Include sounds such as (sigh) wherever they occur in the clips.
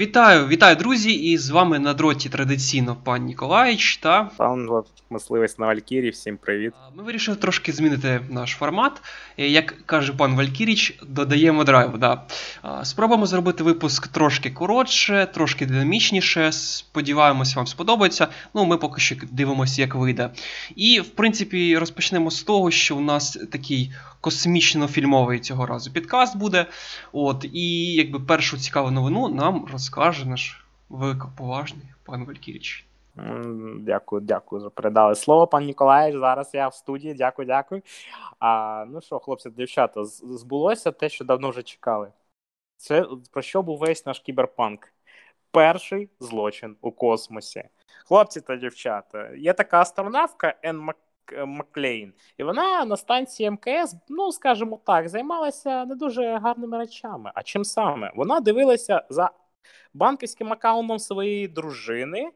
Вітаю, вітаю, друзі! І з вами на дроті традиційно пан Ніколаїч та Пан мисливець на Валькірі, всім привіт. ми вирішили трошки змінити наш формат. Е, Як каже пан Валькіріч, додаємо драйву. Да. Спробуємо зробити випуск трошки коротше, трошки динамічніше. Сподіваємося, вам сподобається. Ну, ми поки що дивимося, як вийде. І, в принципі, розпочнемо з того, що у нас такий космічно-фільмовий цього разу підкаст буде. От, і якби першу цікаву новину нам розкаже наш великоповажний пан Валькіріч. Дякую, дякую, що передали слово, пан Ніколаєш. Зараз я в студії. Дякую, дякую. А, ну що, хлопці, дівчата, збулося те, що давно вже чекали. Це про що був весь наш кіберпанк? Перший злочин у космосі. Хлопці та дівчата, є така астронавка Ен Мак... Маклейн, і вона на станції МКС, ну скажімо так, займалася не дуже гарними речами. А чим саме? Вона дивилася за банківським аккаунтом своєї дружини.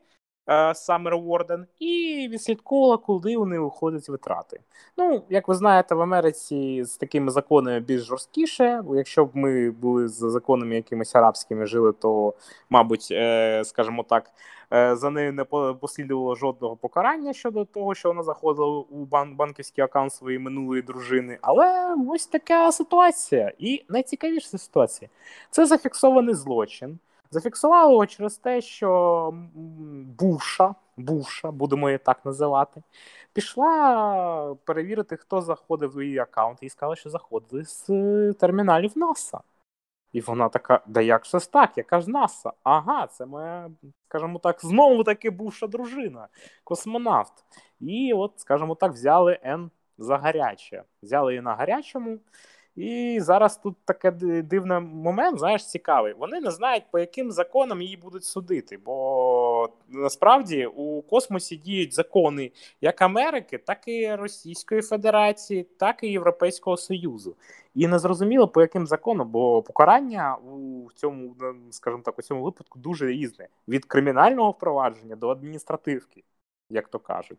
Саммер Уорден, і відслідковувала, куди вони уходять витрати. Ну, як ви знаєте, в Америці з такими законами більш жорсткіше. Якщо б ми були з законами якимись арабськими жили, то, мабуть, е, скажімо так, е, за нею не послідувало жодного покарання щодо того, що вона заходила у бан- банківський аккаунт своєї минулої дружини. Але ось така ситуація. І найцікавіша ситуація це зафіксований злочин. Зафіксували його через те, що м, Буша, Буша, будемо її так називати, пішла перевірити, хто заходив в її аккаунт, і сказала, що заходили з е, терміналів НАСА. І вона така: да як ж так? Яка ж НАСА? Ага, це моя, скажімо так, знову таки бувша дружина, космонавт. І от, скажімо так, взяли Н за гаряче. Взяли її на гарячому. І зараз тут таке ди- дивний момент, знаєш, цікавий. Вони не знають, по яким законам її будуть судити. Бо насправді у космосі діють закони як Америки, так і Російської Федерації, так і Європейського Союзу. І не зрозуміло, по яким законам, бо покарання у цьому, ну, скажімо так, у цьому випадку дуже різне: від кримінального впровадження до адміністративки, як то кажуть.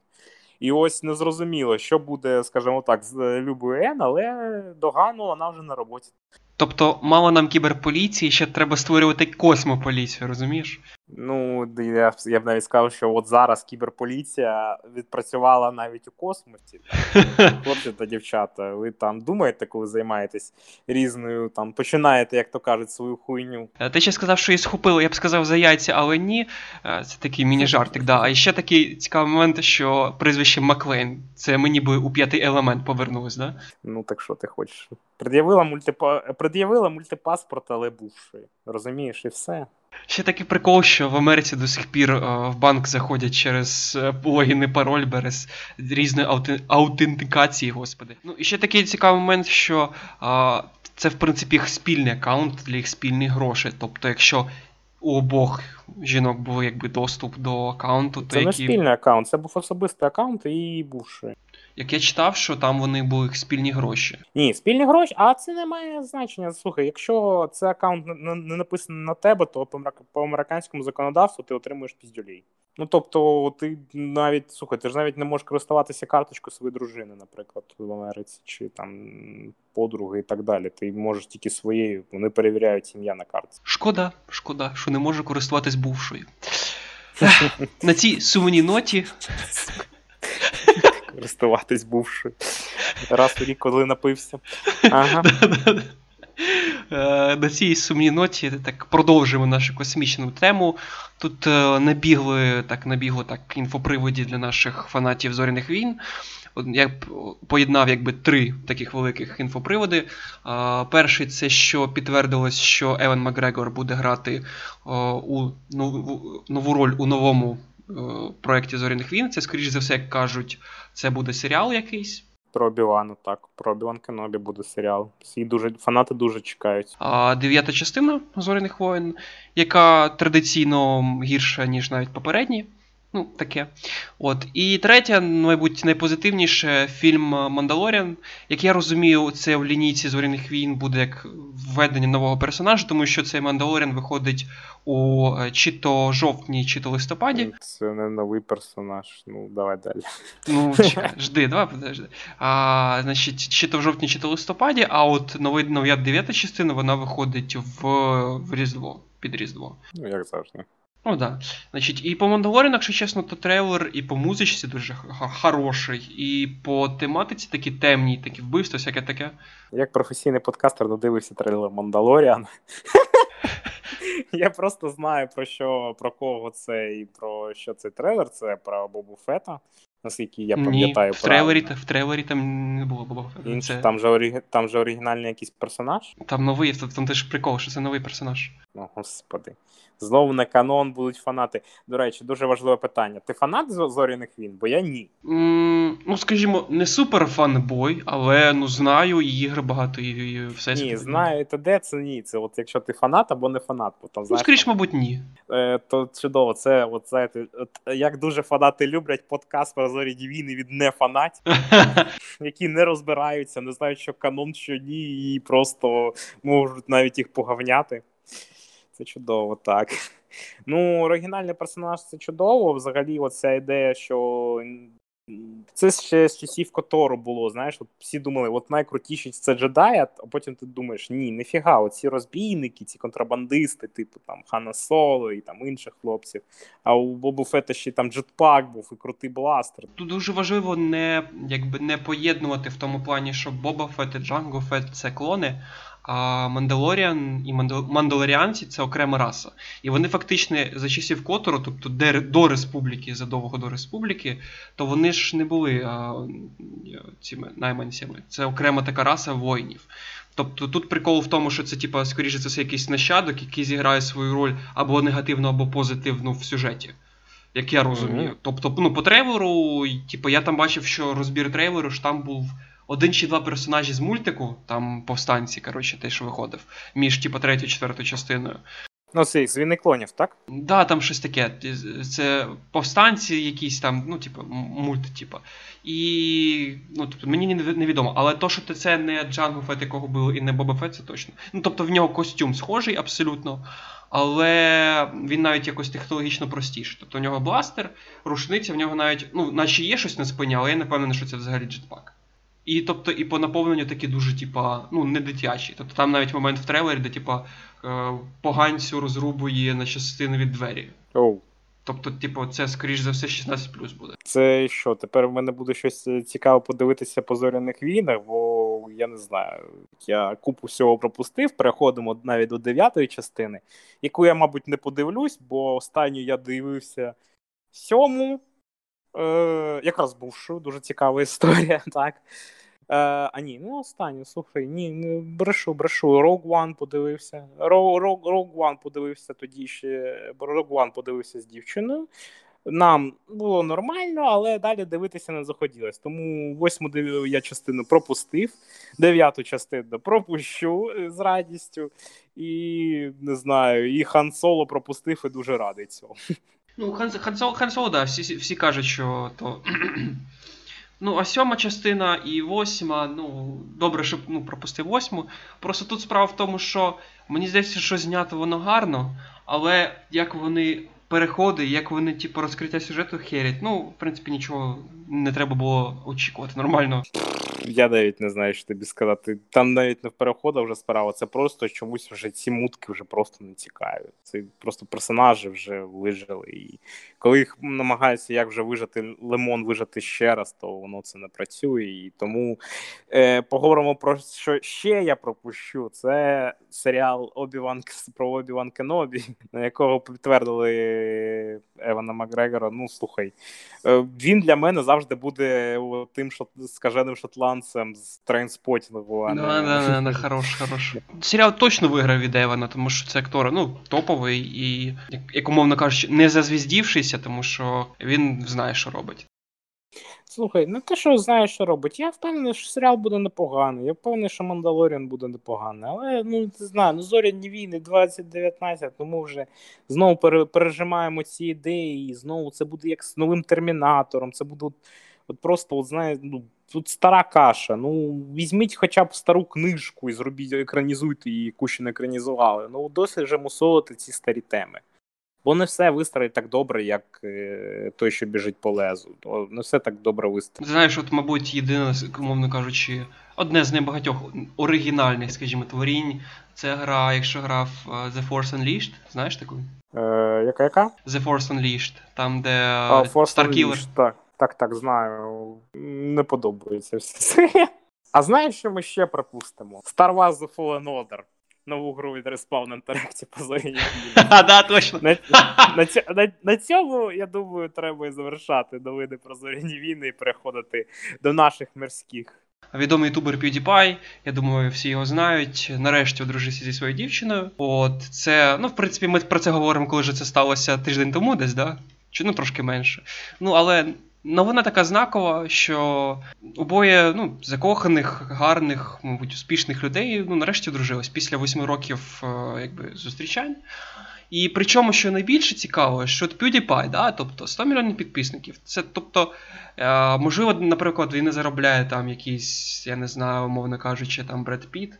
І ось незрозуміло, що буде, скажімо так, з Любою Н, але догану вона вже на роботі. Тобто, мало нам кіберполіції, ще треба створювати космополіцію, розумієш? Ну, я, б- я б навіть сказав, що от зараз кіберполіція відпрацювала навіть у космосі. (laughs) Хлопці та дівчата, ви там думаєте, коли займаєтесь різною, там починаєте, як то кажуть, свою хуйню. Е, Ти ще сказав, що її схопили, я б сказав за яйця, але ні. Е, Це такий міні-жартик, да. А ще такий цікавий момент, що прізвище Маклейн. Це ми ніби у п'ятий елемент повернулись, да? Ну так що ти хочеш? Пред'явила, мультипа... Пред'явила мультипаспорт, але бувший. Розумієш, і все. Ще такий прикол, що в Америці до сих пір е, в банк заходять через е, логін і пароль без різної аути- аутентикації, господи. Ну і ще такий цікавий момент, що е, це в принципі їх спільний аккаунт для їх спільних грошей. Тобто, якщо у обох жінок був якби доступ до аккаунту, то Це не спільний аккаунт, це був особистий аккаунт і бувший. Як я читав, що там вони були спільні гроші. Ні, спільні гроші, а це не має значення. Слухай, якщо це аккаунт не, написаний на тебе, то по, американському законодавству ти отримуєш піздюлей. Ну тобто, ти навіть слухай, ти ж навіть не можеш користуватися карточкою своєї дружини, наприклад, в Америці, чи там подруги і так далі. Ти можеш тільки своєю, вони перевіряють ім'я на карті. Шкода, шкода, що не можу користуватись бувшою. На цій сумній ноті Користуватись бувшою. Раз у рік, коли напився. Ага. (laughs) Е, На цій сумній ноті так продовжуємо нашу космічну тему. Тут е, набігли так, набігло так інфоприводі для наших фанатів зоряних війн. Я поєднав якби три таких великих інфоприводи. Е, Перший це що підтвердилось, що Еван Макгрегор буде грати у нову, роль у новому проєкті зоряних війн. Це, скоріш за все, як кажуть, це буде серіал якийсь. Про Білану, так. Про Білан Кенобі буде серіал. Всі дуже фанати дуже чекають. А дев'ята частина Зоряних воїн, яка традиційно гірша, ніж навіть попередні. Ну, таке. От. І третє, мабуть, найпозитивніше фільм Мандалоріан. Як я розумію, це в лінійці зоряних війн буде як введення нового персонажа, тому що цей Мандалоріан виходить у е, чи то жовтні, чи то листопаді. Це не новий персонаж. Ну, давай далі. Ну, (laughs) чекай, жди, давай подожди. А, Значить, чи то в жовтні, чи то листопаді, а от новий нов'я дев'ята частина вона виходить в, в Різдво. Під Різдво. Ну, як завжди. Ну да. Значить, і по Мандалоріну, якщо чесно, то трейлер і по музичці дуже хороший, і по тематиці такі темні, такі вбивства, всяке таке. Як професійний подкастер додивився трейлер Мандалоріан. Я просто знаю про що, про кого це і про що цей трейлер. Це про Бобу Фета, наскільки я пам'ятаю. Ні, в трейлері, правильно. в трейлері там не було Боба. Інший, Це, там, же ориг... там же оригінальний якийсь персонаж. там новий, там, там теж прикол, що це новий персонаж. О, господи. Знову на канон будуть фанати. До речі, дуже важливе питання. Ти фанат зоряних війн? Бо я ні. М, ну, скажімо, не супер fanboy, але ну знаю, і ігри багато, і, і все Ні, знаю, та де це ні. Це от якщо ти фанат або не фанат, бо там Ну, скоріш, мабуть, ні. е, то чудово. Це от знаєте, от, як дуже фанати люблять подкаст про зоряні війни від нефанатів, (laughs) які не розбираються, не знають, що канон, що ні, і просто можуть навіть їх погавняти. Це чудово, так. Ну, оригінальний персонаж це чудово. Взагалі, оця ідея, що це ще з часів Котору було. Знаєш, от всі думали, от найкрутіші це джедаї, а потім ти думаєш, ні, нефіга, оці розбійники, ці контрабандисти, типу там Хана Соло і там інших хлопців. А у Бобу Фета ще там джетпак був і крутий бластер. Тут дуже важливо не, якби, не поєднувати в тому плані, що Боба Фет і Джанго Фет це клони, а Мандалоріан і Мандал- Мандалоріанці це окрема раса. І вони фактично за часів Котору, тобто до республіки, задовго до республіки, то вони ж не були а, цими найманцями. Це окрема така раса воїнів. Тобто тут прикол в тому, що це, типа, скоріше це все якийсь нащадок, який зіграє свою роль або негативну, або позитивну в сюжеті. Як я розумію. Мгм. Тобто, ну, по трейлеру, типу, я там бачив, що розбір трейлеру ж там був один чи два персонажі з мультику, там повстанці, коротше, те, що виходив, між типу, третьою четвертою частиною. Ну, це з війни клонів, так? Да, там щось таке. Це повстанці якісь там, ну, типу, м- мульти, типу. І. Ну, тобто, мені невідомо. Але то, що це не Джанго Фет, якого було, і не Боба Фет, це точно. Ну, тобто в нього костюм схожий абсолютно. Але він навіть якось технологічно простіший. Тобто в нього бластер, рушниця, в нього навіть, ну, наче є щось на спині, але я не впевнений, що це взагалі джетпак. І тобто, і по наповненню такі дуже, типа, ну, не дитячі. Тобто там навіть момент в трейлері, де, типа, е, поганцю розрубує на частину від двері. Оу. Тобто, типу, це, скоріш за все, 16 плюс буде. Це що? Тепер в мене буде щось е, цікаво подивитися по зоряних війнах, бо я не знаю. Я купу всього пропустив. Переходимо навіть до дев'ятої частини, яку я, мабуть, не подивлюсь, бо останню я дивився сьому. Е, якраз бувшу, дуже цікава історія, (laughs) так. Е, а ні, ну останню, слухай, ні, не брешу, брешу. Rogue One подивився. Rogue, Rogue, One подивився тоді ще. Rogue One подивився з дівчиною. Нам було нормально, але далі дивитися не захотілося. Тому восьму я частину пропустив, дев'яту частину пропущу з радістю. І не знаю, і Хан Соло пропустив і дуже радий цьому. (laughs) Ну, Хан, да, всі, всі кажуть, що то. (clears throat) ну, а сьома частина і восьма, ну, добре, щоб ну, пропустив восьму. Просто тут справа в тому, що мені здається, що знято воно гарно, але як вони переходи, як вони, типу, розкриття сюжету херять, ну, в принципі, нічого не треба було очікувати. Нормально. Я навіть не знаю, що тобі сказати. Там навіть не в переходах вже справа. Це просто чомусь вже ці мутки вже просто не цікаві. Це просто персонажі вже вижили. І коли їх намагаються як вже вижити лимон вижити ще раз, то воно це не працює. І тому е, поговоримо про що ще я пропущу. Це серіал Обіван про Обіван Кенобі, на якого підтвердили Евана Макгрегора. Ну слухай, е, він для мене завжди буде тим шот... скаженим шотландцем з трейнспотінгу. а не- Да, да, да, да, хорош, хорош. Серіал точно виграв від Евана, тому що це актор, ну, топовий і, як, умовно кажучи, не зазвіздівшийся, тому що він знає, що робить. Слухай, не те, що знаю, що робить. Я впевнений, що серіал буде непоганий. Я впевнений, що Мандалоріан буде непоганий. Але ну не знаю, ну зоряні війни 2019, тому вже знову пережимаємо ці ідеї, і знову це буде як з новим термінатором. Це буде от, от просто, от знаєте, ну. Тут стара каша. Ну, візьміть хоча б стару книжку і зробіть, екранізуйте її, яку ще не екранізували. Ну, досить вже мусолити ці старі теми. Бо не все вистроїть так добре, як е, той, що біжить по лезу. То не все так добре вистроїть. Знаєш, от, мабуть, єдине, умовно кажучи, одне з небагатьох оригінальних, скажімо, творінь. Це гра, якщо грав е, The Force Unleashed, знаєш таку? Е, Яка яка? The Force Unleashed, там, де а, Starkiller. Так, так, знаю. Не подобається все. А знаєш, що ми ще пропустимо? Star Wars The Fallen Order нову гру від Respawn Interactive по зорі. А, (laughs) да, точно. На, (laughs) на, на, на цьому, я думаю, треба і завершати новини про зоряні війни і переходити до наших мирських. Відомий ютубер PewDiePie, я думаю, всі його знають. Нарешті одружився зі своєю дівчиною. От це, ну, в принципі, ми про це говоримо, коли вже це сталося тиждень тому, десь, да? Чи ну трошки менше. Ну, але Новина така знакова, що обоє ну, закоханих, гарних, мабуть, успішних людей ну, нарешті одружились після восьми років е, якби, зустрічань. І причому, що найбільше цікаво, що от PewDiePie, да, тобто 100 мільйонів підписників. Це, тобто, е, можливо, наприклад, він не заробляє там якийсь, я не знаю, умовно кажучи, там Бред Піт.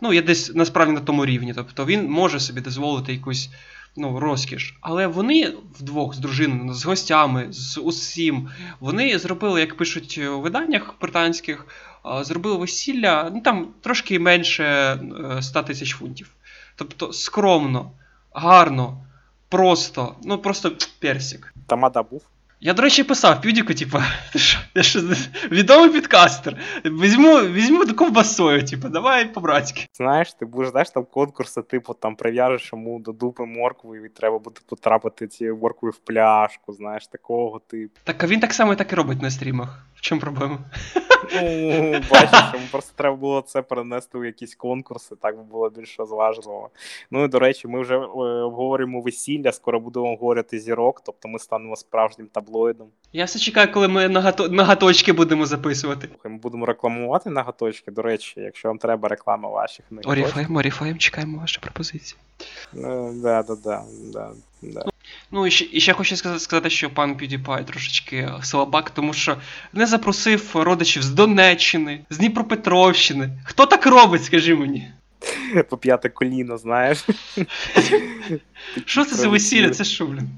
Ну, я десь насправді на тому рівні. Тобто він може собі дозволити якусь ну, розкіш. Але вони вдвох з дружиною, з гостями, з усім, вони зробили, як пишуть у виданнях британських, зробили весілля ну там трошки менше 100 е, тисяч фунтів. Тобто скромно, гарно, просто, ну просто персик. Тамада був. Я, до речі, писав Пюдіку, типу, я що, відомий підкастер. Візьму візьму ковбасою, типу, давай по-братськи. Знаєш, ти будеш знаєш, там конкурси, типу, там прив'яжеш йому до дупи моркву, і треба буде потрапити цією морквою в пляшку, знаєш, такого типу. Так а він так само і так і робить на стрімах. В чому проблема? Ну, бачиш, йому просто треба було це перенести у якісь конкурси, так би було більш розважливо. Ну і до речі, ми вже е, обговорюємо весілля, скоро будемо говорити зірок, тобто ми станемо справжнім таблоїдом. Я все чекаю, коли ми нагаточки будемо записувати. Ми будемо рекламувати нагаточки. До речі, якщо вам треба реклама ваших Оріфлейм, Оріфлейм, чекаємо ваші пропозиції. Да, да, да, да, да. Ну і ще, і ще хочу сказати, що пан PewDiePie трошечки слабак, тому що не запросив родичів з Донеччини, з Дніпропетровщини. Хто так робить, скажи мені? По п'яте коліно, знаєш. Що це за весілля? Це що, блін?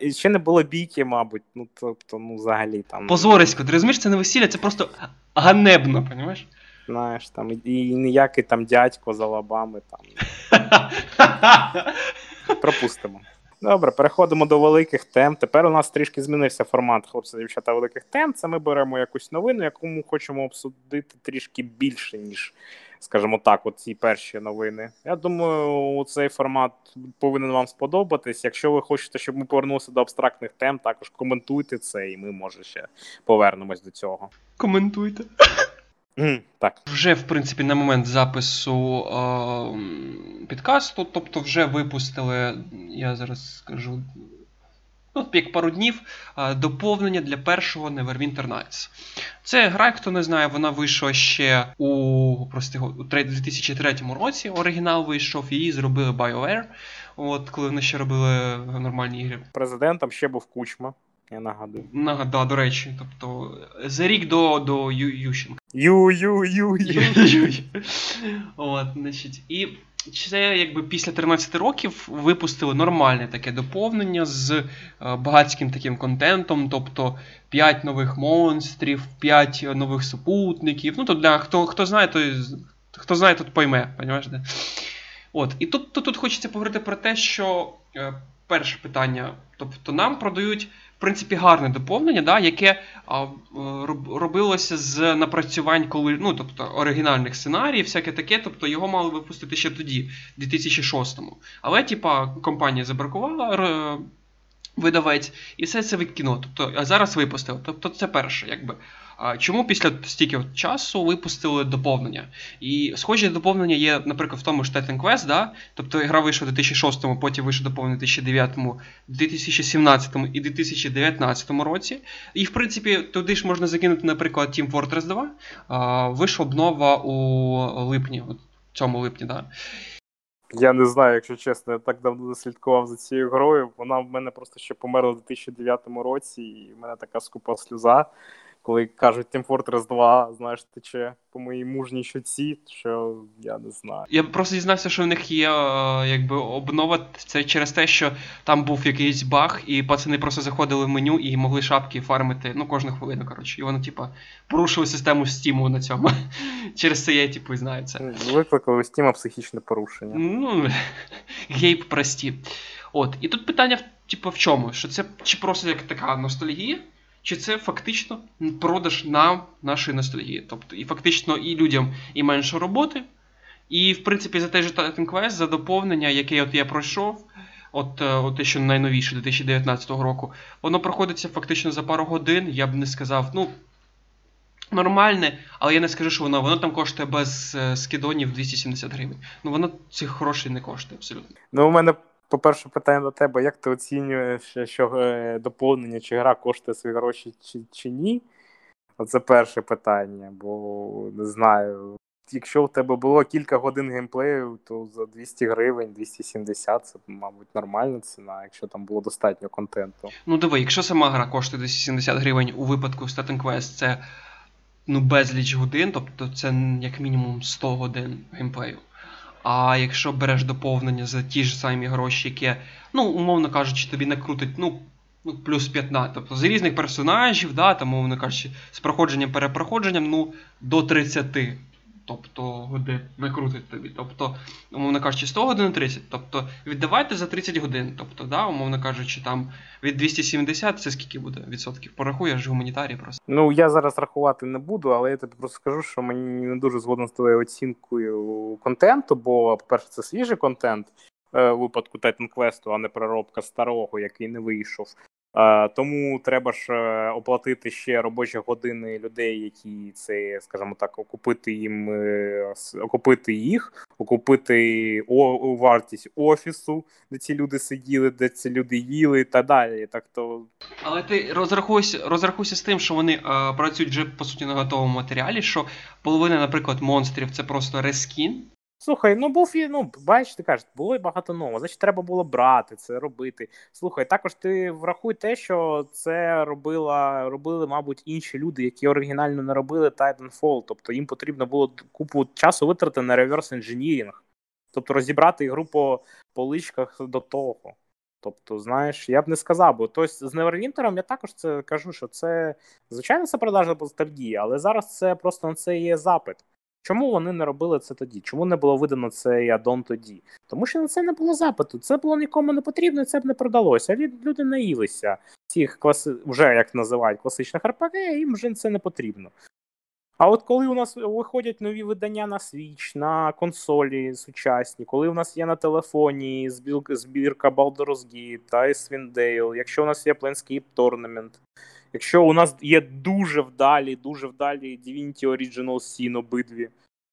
І ще не було бійки, мабуть. Ну, тобто, ну, взагалі там. Позорисько, ти розумієш, це не весілля, це просто ганебно, розумієш? Знаєш, там, і ніякий там дядько за лабами там. (laughs) Пропустимо. Добре, переходимо до великих тем. Тепер у нас трішки змінився формат хлопці дівчата великих тем. Це ми беремо якусь новину, яку ми хочемо обсудити трішки більше, ніж, скажімо так, от ці перші новини. Я думаю, цей формат повинен вам сподобатись. Якщо ви хочете, щоб ми повернулися до абстрактних тем, також коментуйте це, і ми може ще повернемось до цього. Коментуйте. Mm, так. Вже, в принципі, на момент запису е, підкасту, тобто вже випустили, я зараз скажу, ну, як пару днів, е, доповнення для першого Neverwinter Nights. Це гра, хто не знає, вона вийшла ще у прости, у 2003 році. Оригінал вийшов, її зробили BioWare, от, коли вони ще робили нормальні ігри. Президентом ще був Кучма. Я нагадую. Нагадаю, до речі, тобто за рік до до Ющенка. Ю-ю-ю-ю. От, значить, і це якби після 13 років випустили нормальне таке доповнення з е, багатським таким контентом, тобто 5 нових монстрів, 5 нових супутників. Ну, то для хто хто знає, той хто знає, тут пойме. Понимаєш, де? От, І тут, тут, тут хочеться поговорити про те, що е, перше питання, тобто нам продають принципі, гарне доповнення, да, яке а, робилося з напрацювань коли, ну, тобто, оригінальних сценаріїв, всяке таке, тобто його мали випустити ще тоді, в 2006-му. Але, типа, компанія забракувала. видавець, і все це викинуло. Тобто, а зараз випустили. Тобто, це перше, якби. Чому після стільки часу випустили доповнення? І схожі доповнення є, наприклад, в тому ж Titan Quest, да? тобто гра вийшла у 2006, потім вийшов доповнення у 2009, 2017 і 2019 році. І, в принципі, туди ж можна закинути, наприклад, Team Fortress 2. Вийшла обнова у липні, от цьому липні, да. Я не знаю, якщо чесно, я так давно слідкував за цією грою. Вона в мене просто ще померла у 2009 році, і в мене така скупа сльоза коли кажуть Team Fortress 2, знаєш, тече по моїй мужній щоці, що я не знаю. Я просто дізнався, що в них є е, якби обнова це через те, що там був якийсь баг, і пацани просто заходили в меню і могли шапки фармити ну, кожну хвилину. коротше. І воно, типа, порушили систему Steam на цьому. (laughs) Через це я, типу, знаю це. Викликали у Steam психічне порушення. Ну, (laughs) гейп прості. От. І тут питання, типу, в чому? Що це чи просто як така ностальгія? Чи це фактично продаж нам нашої ностальгії. Тобто, і фактично і людям і менше роботи. І, в принципі, за же Titan Quest, за доповнення, яке от я пройшов, от, е, от те, що найновіше 2019 року, воно проходиться фактично за пару годин. Я б не сказав, ну. Нормальне, але я не скажу, що воно воно там коштує без е, скидонів 270 гривень. Ну воно цих грошей не коштує абсолютно. Ну, у мене по-перше, питання до тебе, як ти оцінюєш, що е, доповнення чи гра коштує свої гроші чи чи ні? Оце перше питання, бо не знаю. Якщо в тебе було кілька годин геймплею, то за 200 гривень, 270 це, мабуть, нормальна ціна, якщо там було достатньо контенту. Ну диви, якщо сама гра коштує 270 гривень у випадку Staten Quest, це ну безліч годин, тобто це як мінімум 100 годин геймплею. А якщо береш доповнення за ті ж самі гроші, які, ну, умовно кажучи, тобі накрутить, ну, ну, плюс 15. Тобто з різних персонажів, да, там, умовно кажучи, з проходженням перепроходженням, ну, до 30 тобто годин викрутить тобі. Тобто, умовно кажучи, 100 годин 30. Тобто віддавайте за 30 годин. Тобто, да, умовно кажучи, там від 270 це скільки буде відсотків? Порахуєш гуманітарій просто. Ну я зараз рахувати не буду, але я тобі просто скажу, що мені не дуже згоден з твоєю оцінкою контенту, бо, по-перше, це свіжий контент. Е, випадку Titan Quest, а не переробка старого, який не вийшов. Тому треба ж е, оплатити ще робочі години людей, які це, скажімо так, окупити їм е, окупити їх, окупити о, вартість офісу, де ці люди сиділи, де ці люди їли, і так далі. Так то, але ти розрахуйся, розрахуйся з тим, що вони а, працюють вже по суті на готовому матеріалі. Що половина, наприклад, монстрів це просто рескін. Слухай, ну був і ну бачиш, ти кажеш, було і багато нового. Значить, треба було брати це, робити. Слухай, також ти врахуй те, що це робила, робили, мабуть, інші люди, які оригінально не робили Titanfall. Тобто їм потрібно було купу часу витрати на реверс інженірінг. Тобто розібрати ігру по поличках до того. Тобто, знаєш, я б не сказав, бо тобто, з Neverwinter я також це кажу, що це звичайно це продажа ностальгії, але зараз це просто на це є запит. Чому вони не робили це тоді? Чому не було видано цей аддон тоді? Тому що на це не було запиту. Це було нікому не потрібно, і це б не продалося. Люди наїлися цих класи, вже як називають класичних РПГ, їм вже це не потрібно. А от коли у нас виходять нові видання на Switch, на консолі сучасні, коли у нас є на телефоні збірка Baldur's Gate, Icewind Dale, якщо у нас є Planescape Tournament, Якщо у нас є дуже вдалі, дуже вдалі Divinity Original Sin обидві,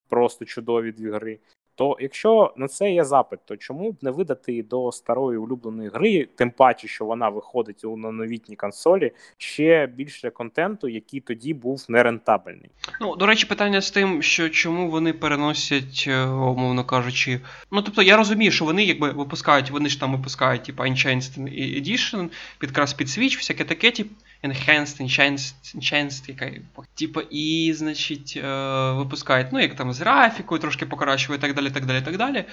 просто чудові дві гри, то якщо на це є запит, то чому б не видати до старої улюбленої гри, тим паче, що вона виходить на новітній консолі, ще більше контенту, який тоді був нерентабельний? Ну до речі, питання з тим, що чому вони переносять, е, умовно кажучи, ну тобто я розумію, що вони якби випускають, вони ж там випускають типу, Enchanted Edition, підкрас під Switch, всяке таке, типу, enhanced, enhanced, enhanced, яка типу, і, значить, е, випускають, ну, як там з графікою, трошки покращують, і так далі, так далі, так далі.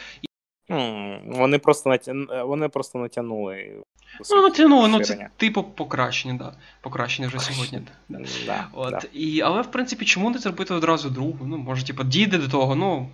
Вони просто натя... вони просто натягнули. Ну, натягнули, ну це типу покращення, да. Покращення вже сьогодні. Да. Да, От, да. І, Але, в принципі, чому не зробити одразу другу? Ну, може, типу, дійде до того, ну.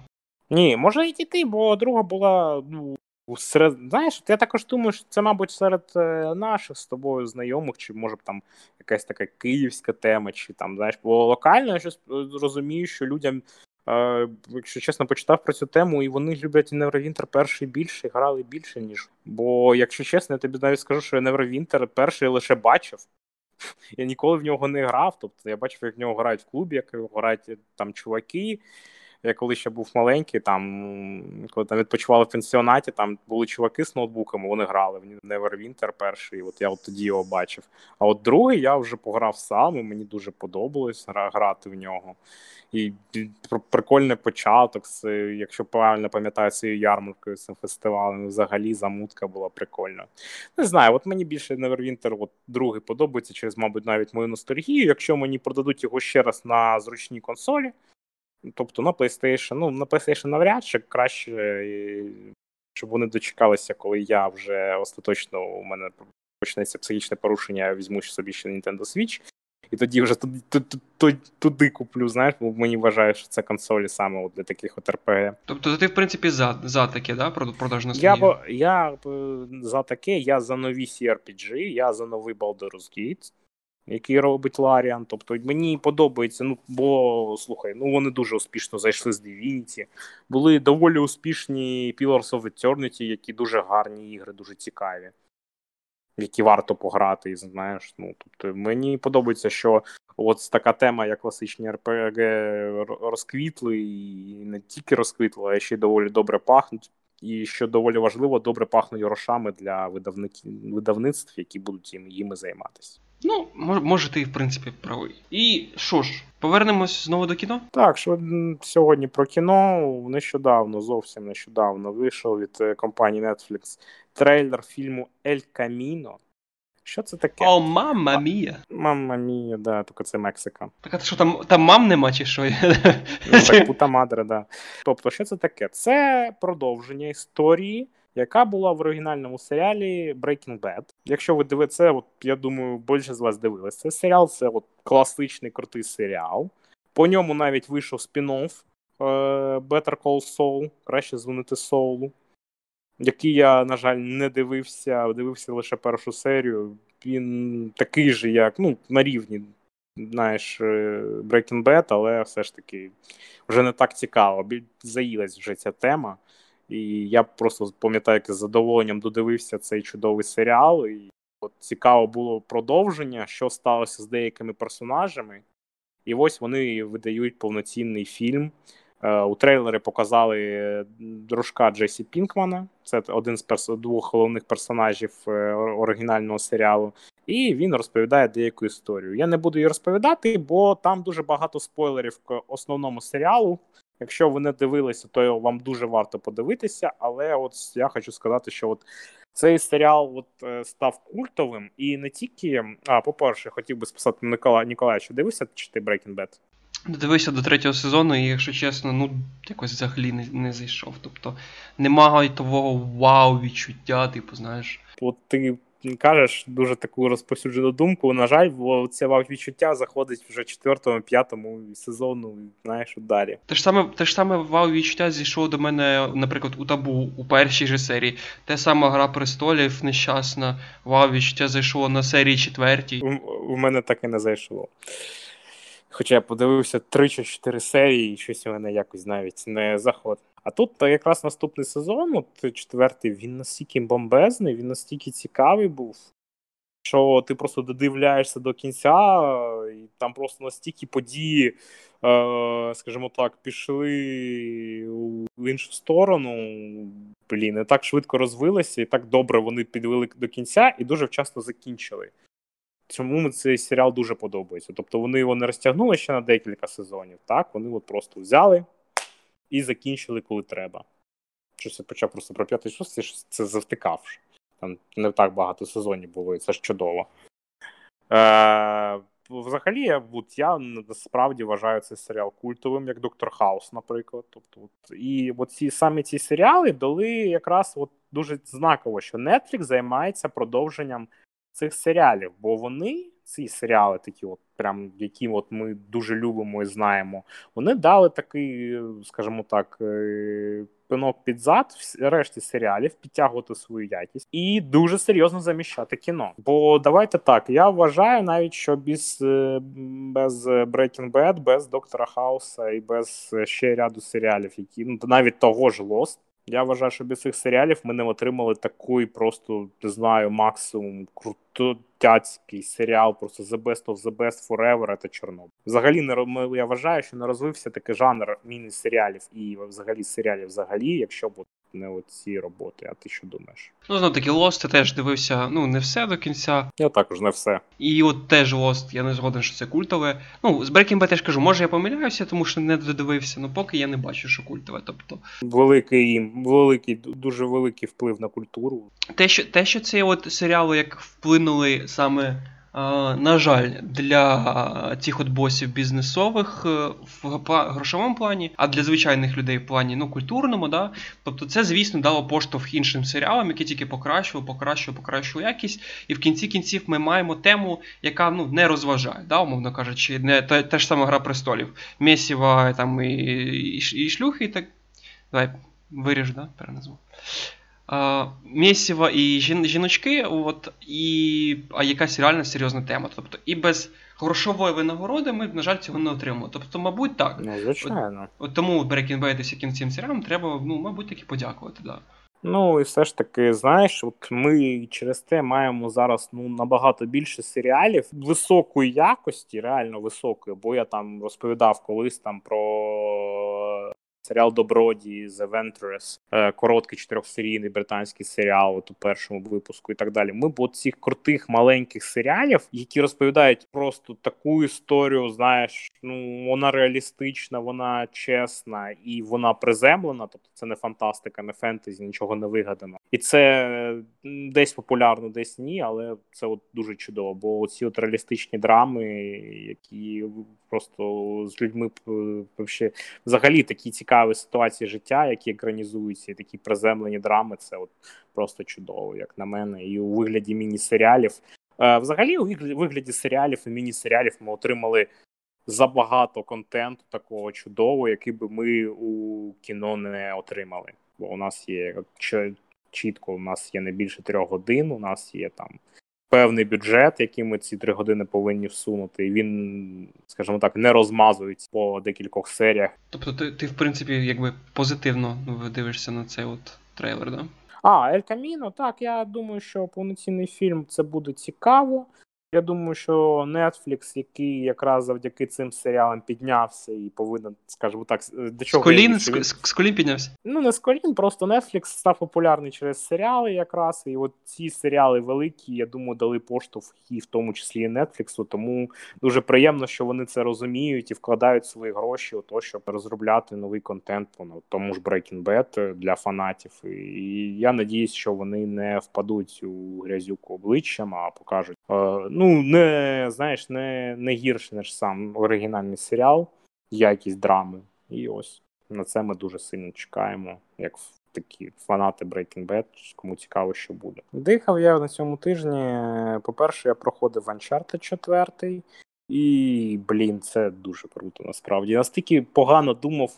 Ні, може і дійти, бо друга була ну, Серед, знаєш, я також думаю, що це, мабуть, серед е, наших з тобою знайомих, чи може б там якась така київська тема, чи там, знаєш, бо локально я щось е, розумію, що людям Е, якщо чесно, почитав про цю тему, і вони люблять Neverwinter перший більше, грали більше, ніж. Бо, якщо чесно, я тобі навіть скажу, що я Neverwinter перший лише бачив. (laughs) Я ніколи в нього не грав. Тобто я бачив, як в нього грають в клубі, як грають там чуваки. Я коли ще був маленький, там коли там відпочивали в пенсіонаті, там були чуваки з ноутбуками, вони грали в Neverwinter перший. От я от тоді його бачив. А от другий я вже пограв сам, і мені дуже подобалось грати в нього. І прикольний початок, якщо правильно пам'ятаю, цією ярмаркою, цим фестивалем, взагалі замутка була прикольна. Не знаю, от мені більше Neverwinter от другий подобається через, мабуть, навіть мою ностальгію. Якщо мені продадуть його ще раз на зручній консолі, тобто на PlayStation, ну на PlayStation навряд чи краще, щоб вони дочекалися, коли я вже остаточно у мене почнеться психічне порушення, я візьму собі ще Nintendo Switch. І тоді вже туди, туди, туди куплю, знаєш, бо мені вважають, що це консолі саме от для таких от РПГ. Тобто ти, в принципі, за за таке, да, продажне Я бо, я за таке, я за нові CRPG, я за новий Baldur's Gate, який робить Ларіан. Тобто мені подобається, ну, бо слухай, ну вони дуже успішно зайшли з Divinity. Були доволі успішні Pillars of Eternity, які дуже гарні ігри, дуже цікаві які варто пограти, знаєш. Ну тобто мені подобається, що от така тема, як класичні РПГ, розквітли, і не тільки розквітли, а ще й доволі добре пахнуть. І що доволі важливо, добре пахнуть грошами для видавників видавництв, які будуть їм, їми займатися. Ну, може, ти, в принципі, правий. І що ж, повернемось знову до кіно? Так, що сьогодні про кіно нещодавно, зовсім нещодавно вийшов від е, компанії Netflix трейлер фільму El Camino. Що це таке? О, мамма мія. Мамма мія, да, тільки це Мексика. Так а що там там мам нема, чи що? Ну, так, пута мадре, да. Тобто, що це таке? Це продовження історії яка була в оригінальному серіалі Breaking Bad. Якщо ви дивитеся, от я думаю, більше з вас дивилися цей серіал. Це от класичний крутий серіал. По ньому навіть вийшов спін-офф е, Better Call Saul, краще дзвонити Соулу, який я, на жаль, не дивився, дивився лише першу серію. Він такий же, як ну, на рівні, знаєш, е, Breaking Bad, але все ж таки вже не так цікаво. Заїлась вже ця тема. І я просто пам'ятаю, як з задоволенням додивився цей чудовий серіал. І от цікаво було продовження, що сталося з деякими персонажами. І ось вони видають повноцінний фільм. Е, у трейлері показали дружка Джесі Пінкмана, це один з перс... двох головних персонажів е, оригінального серіалу. І він розповідає деяку історію. Я не буду її розповідати, бо там дуже багато спойлерів к основному серіалу. Якщо ви не дивилися, то вам дуже варто подивитися. Але от я хочу сказати, що от цей серіал от е, став культовим і не тільки. А, по-перше, хотів би списати Никола Ніколаєвича, дивився чи ти Breaking Bad? Дивився до третього сезону, і, якщо чесно, ну якось взагалі не не зайшов. Тобто немає того вау-відчуття, типу, знаєш. От ти кажеш дуже таку розповсюджену думку. На жаль, бо це вау-відчуття заходить вже четвертому, п'ятому сезону, знаєш, далі. Те ж саме те ж саме вау-відчуття зійшло до мене, наприклад, у табу у першій же серії. Те саме Гра престолів нещасна. Вау-відчуття зайшло на серії четвертій. У, у мене так і не зайшло. Хоча я подивився три чи чотири серії, і щось у мене якось навіть не заходить. А тут якраз наступний сезон, от четвертий, він настільки бомбезний, він настільки цікавий був, що ти просто додивляєшся до кінця, і там просто настільки події, е, скажімо так, пішли в іншу сторону. Блін, не так швидко розвилися, і так добре вони підвели до кінця і дуже вчасно закінчили. Чому цей серіал дуже подобається? Тобто вони його не розтягнули ще на декілька сезонів, так? Вони от просто взяли і закінчили, коли треба. Щось я почав просто про п'ятий шостий, що це завтикавши. Там не так багато сезонів було, і це ж чудово. Е, Взагалі, от, я насправді вважаю цей серіал культовим, як Доктор Хаус, наприклад. Тобто, от, І от ці самі ці серіали дали якраз от дуже знаково, що Netflix займається продовженням цих серіалів, бо вони, ці серіали, такі, от прям які от ми дуже любимо і знаємо, вони дали такий, скажімо так, е, пинок під зад решті серіалів, підтягувати свою якість і дуже серйозно заміщати кіно. Бо давайте так, я вважаю навіть, що без е, без Breaking Bad, без Доктора Хауса і без ще ряду серіалів, які ну навіть того ж Lost, я вважаю, що без цих серіалів ми не отримали такий просто не знаю максимум крутотяцький серіал, просто The Best of the Best Forever та Чорнобиль. Взагалі не я вважаю, що не розвився такий жанр міні-серіалів і взагалі серіалів взагалі, якщо б не оці роботи. А ти що думаєш? Ну, знов таки, Lost я теж дивився, ну, не все до кінця. Я також не все. І от теж Lost, я не згоден, що це культове. Ну, з Breaking Bad теж кажу, може я помиляюся, тому що не додивився, але поки я не бачу, що культове. Тобто... Великий, великий, дуже великий вплив на культуру. Те, що те, що ці от серіали як вплинули саме. На жаль, для цих от босів бізнесових е, в грошовому плані, а для звичайних людей в плані ну, культурному, да. Тобто це, звісно, дало поштовх іншим серіалам, які тільки покращували, покращували, покращували якість. І в кінці кінців ми маємо тему, яка ну, не розважає, да, умовно кажучи, не те, те ж саме Гра престолів. Месіва там і, і, і шлюхи, і так. Давай виріж, да, переназву. Мєсіва і жіночки, от, і а якась реально серйозна тема. Тобто, і без грошової винагороди ми, на жаль, цього не отримали. Тобто, мабуть, так. Ну, звичайно. От, от Тому Breaking Bad і всяким цим серіалам треба, ну, мабуть, таки подякувати. Да. Ну і все ж таки, знаєш, от ми через те маємо зараз ну набагато більше серіалів високої якості, реально високої, бо я там розповідав колись там про серіал Доброді The Venturous, е, короткий чотирьохсерійний британський серіал от у першому випуску і так далі. Ми б цих крутих маленьких серіалів, які розповідають просто таку історію, знаєш, ну вона реалістична, вона чесна і вона приземлена. Тобто це не фантастика, не фентезі, нічого не вигадано. І це десь популярно, десь ні, але це от дуже чудово. Бо ці от реалістичні драми, які просто з людьми взагалі такі цікаві ситуації життя, які екранізуються, і такі приземлені драми. Це от просто чудово, як на мене, і у вигляді міні-серіалів. Е, взагалі, у вигляді серіалів і міні-серіалів ми отримали забагато контенту такого чудового, який би ми у кіно не отримали. Бо у нас є чітко, у нас є не більше трьох годин, у нас є там певний бюджет, який ми ці три години повинні всунути, і він, скажімо так, не розмазується по декількох серіях. Тобто, ти, ти в принципі, якби позитивно дивишся на цей от трейлер, да? А, Ель Каміно, так, я думаю, що повноцінний фільм це буде цікаво. Я думаю, що Netflix, який якраз завдяки цим серіалам піднявся і повинен, скажімо так, до чого з колін, з, з колін піднявся? Ну не з колін, просто Netflix став популярний через серіали, якраз. І от ці серіали великі, я думаю, дали поштовх і в тому числі і Netflix, Тому дуже приємно, що вони це розуміють і вкладають свої гроші у то, щоб розробляти новий контент по тому ж Breaking Bad для фанатів. І я надіюсь, що вони не впадуть у грязюку обличчям, а покажуть. Е, ну не знаєш, не не гірше, ніж сам оригінальний серіал, якість драми. І ось на це ми дуже сильно чекаємо, як такі фанати Breaking Bad, кому цікаво, що буде. Дихав я на цьому тижні. По-перше, я проходив Uncharted 4, і, блін, це дуже круто насправді. Я настільки погано думав,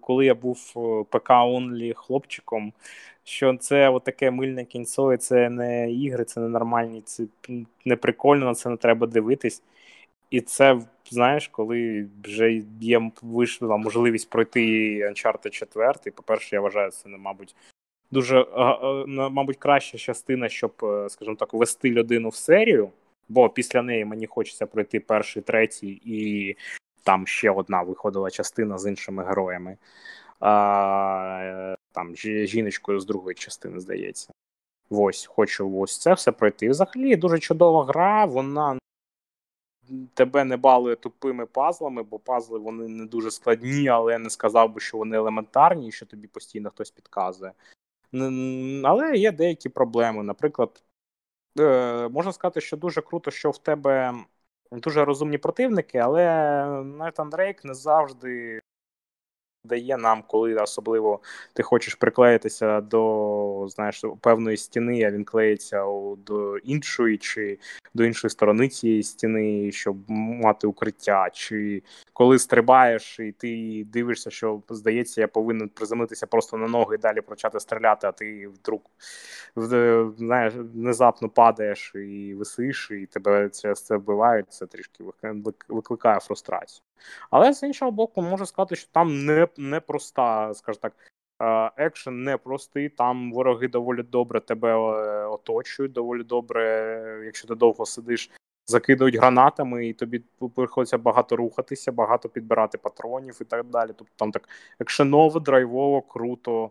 коли я був е, ПК онлі хлопчиком, що це таке мильне кінцо, і це не ігри, це не нормальні, це не прикольно, на це не треба дивитись. І це, знаєш, коли вже є вийшла можливість пройти Uncharted 4, по-перше, я вважаю, це, мабуть, дуже, мабуть, краща частина, щоб, е, скажімо так, ввести людину в серію, бо після неї мені хочеться пройти перший, третій, і там ще одна виходила частина з іншими героями а, там жіночкою з другої частини, здається. Ось, хочу ось це все пройти. взагалі дуже чудова гра, вона тебе не балує тупими пазлами, бо пазли вони не дуже складні, але я не сказав би, що вони елементарні, і що тобі постійно хтось підказує. Але є деякі проблеми. Наприклад, е, можна сказати, що дуже круто, що в тебе дуже розумні противники, але Нейтан Дрейк не завжди дає нам, коли особливо ти хочеш приклеїтися до знаєш, певної стіни, а він клеїться до іншої, чи до іншої сторони цієї стіни, щоб мати укриття, чи коли стрибаєш і ти дивишся, що здається, я повинен приземлитися просто на ноги і далі почати стріляти, а ти вдруг знаєш, внезапно падаєш і висиш, і тебе це вбивають, це трішки викликає фрустрацію. Але з іншого боку, можу сказати, що там не не проста, скажімо так, екшен непростий. Там вороги доволі добре тебе е, оточують, доволі добре, якщо ти довго сидиш, закидують гранатами, і тобі приходиться багато рухатися, багато підбирати патронів і так далі. Тобто там так екшеново, драйвово, круто,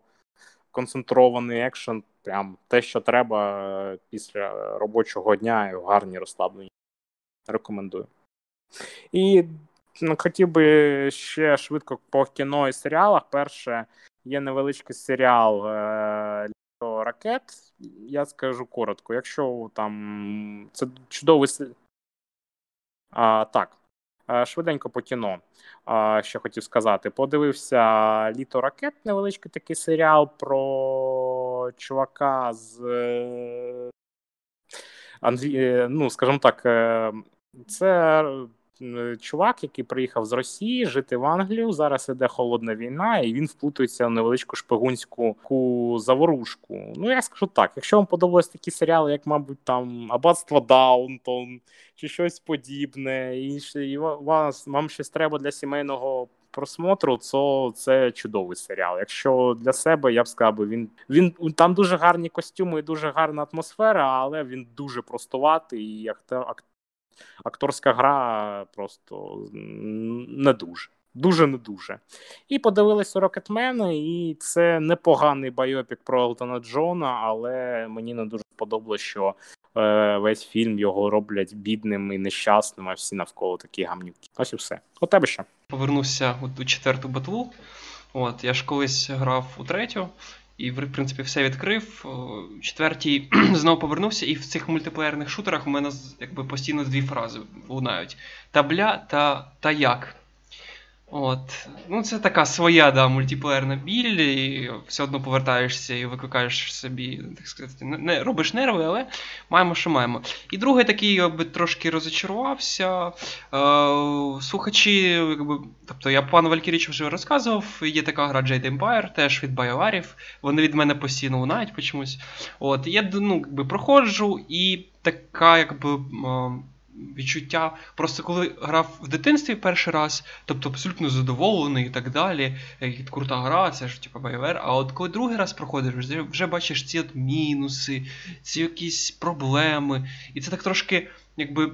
концентрований екшен. Прям те, що треба е, після робочого дня і в гарній розслаблені. Рекомендую. І хотів би ще швидко по кіно і серіалах. Перше, є невеличкий серіал е, Літо ракет. Я скажу коротко. Якщо там це чудовий А, Так, е, швиденько по кіно. Що хотів сказати. Подивився Літо ракет, невеличкий такий серіал про чувака з. Е, Андрій, ну, скажімо так, це чувак, який приїхав з Росії жити в Англію. Зараз іде холодна війна, і він вплутується в невеличку шпигунську заворушку. Ну я скажу так: якщо вам подобались такі серіали, як, мабуть, там Аббатство Даунтон чи щось подібне, і вас вам щось треба для сімейного. Просмотру, то це чудовий серіал. Якщо для себе я б сказав, він він там дуже гарні костюми і дуже гарна атмосфера, але він дуже простуватий і актор, акторська гра просто не дуже. Дуже не дуже. І подивилися Рокетмена, і це непоганий байопік про Елтона Джона, але мені не дуже сподобалося, що е, весь фільм його роблять бідним і нещасним, а всі навколо такі гамнюки. Ось і все. У тебе що? Повернувся у четверту ботву. От я ж колись грав у третю, і, в принципі, все відкрив. Четвертій (clears throat) знову повернувся, і в цих мультиплеєрних шутерах у мене якби постійно дві фрази лунають: табля та та як. От. Ну, Це така своя да, мультиплеєрна біль, і все одно повертаєшся і викликаєш собі, так сказати, не робиш нерви, але маємо, що маємо. І другий такий якби, трошки розочарувався. Е, Слухачі, якби, тобто я пану Валькірічу вже розказував, є така гра Jade Empire, теж від BioWare, Вони від мене постійно лунають по чомусь. От, Я ну, якби, проходжу, і така, якби. Е, відчуття. Просто коли грав в дитинстві перший раз, тобто абсолютно задоволений і так далі. як Крута гра, це ж типу BioWare. А от коли другий раз проходиш, вже бачиш ці от мінуси, ці якісь проблеми. І це так трошки, якби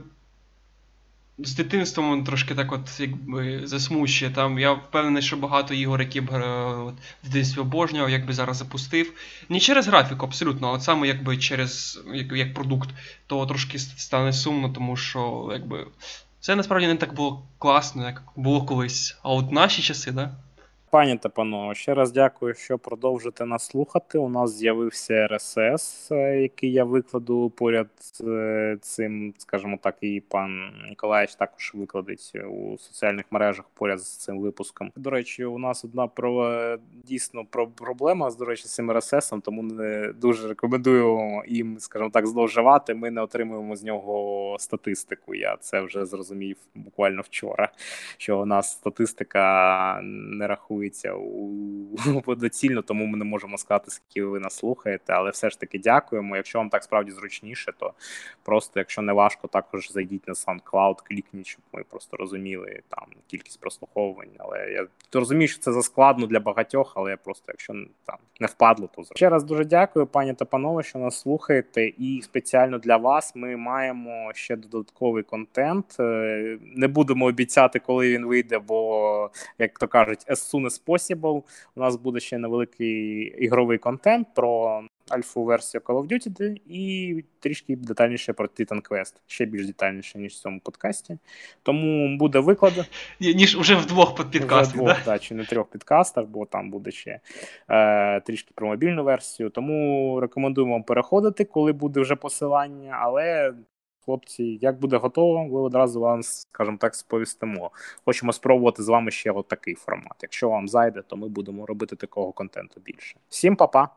з дитинством трошки так от якби засмучує. Там я впевнений, що багато ігор, які б е, от, в дитинстві обожнював, якби зараз запустив. Не через графіку, абсолютно, а саме якби через як, як продукт, то трошки стане сумно, тому що якби це насправді не так було класно, як було колись. А от наші часи, да? Пані та панове, ще раз дякую, що продовжите нас слухати. У нас з'явився RSS, е, який я викладу поряд з е, цим, скажімо так, і пан Ніколаєвич також викладить у соціальних мережах поряд з цим випуском. До речі, у нас одна про дійсно про проблема з до речі, з цим RSS, тому не дуже рекомендую їм, скажімо так, зловживати. Ми не отримуємо з нього статистику. Я це вже зрозумів буквально вчора. Що у нас статистика не рахує рахується у (laughs) доцільно, тому ми не можемо сказати, скільки ви нас слухаєте, але все ж таки дякуємо. Якщо вам так справді зручніше, то просто, якщо не важко, також зайдіть на SoundCloud, клікніть, щоб ми просто розуміли там кількість прослуховувань. Але я розумію, що це заскладно для багатьох, але я просто якщо там не впадло, то ще раз дуже дякую, пані та панове, що нас слухаєте. І спеціально для вас ми маємо ще додатковий контент. Е, не будемо обіцяти, коли він вийде, бо як то кажуть, as soon as possible. У нас буде ще невеликий ігровий контент про альфу версію Call of Duty і трішки детальніше про Titan Quest. Ще більш детальніше, ніж в цьому подкасті. Тому буде виклад. Ніж уже в двох підкастах. Вже двох, да? чи не трьох підкастах, бо там буде ще е, трішки про мобільну версію. Тому рекомендуємо вам переходити, коли буде вже посилання, але хлопці, як буде готово, ми одразу вам, скажімо так, сповістимо. Хочемо спробувати з вами ще от такий формат. Якщо вам зайде, то ми будемо робити такого контенту більше. Всім па-па!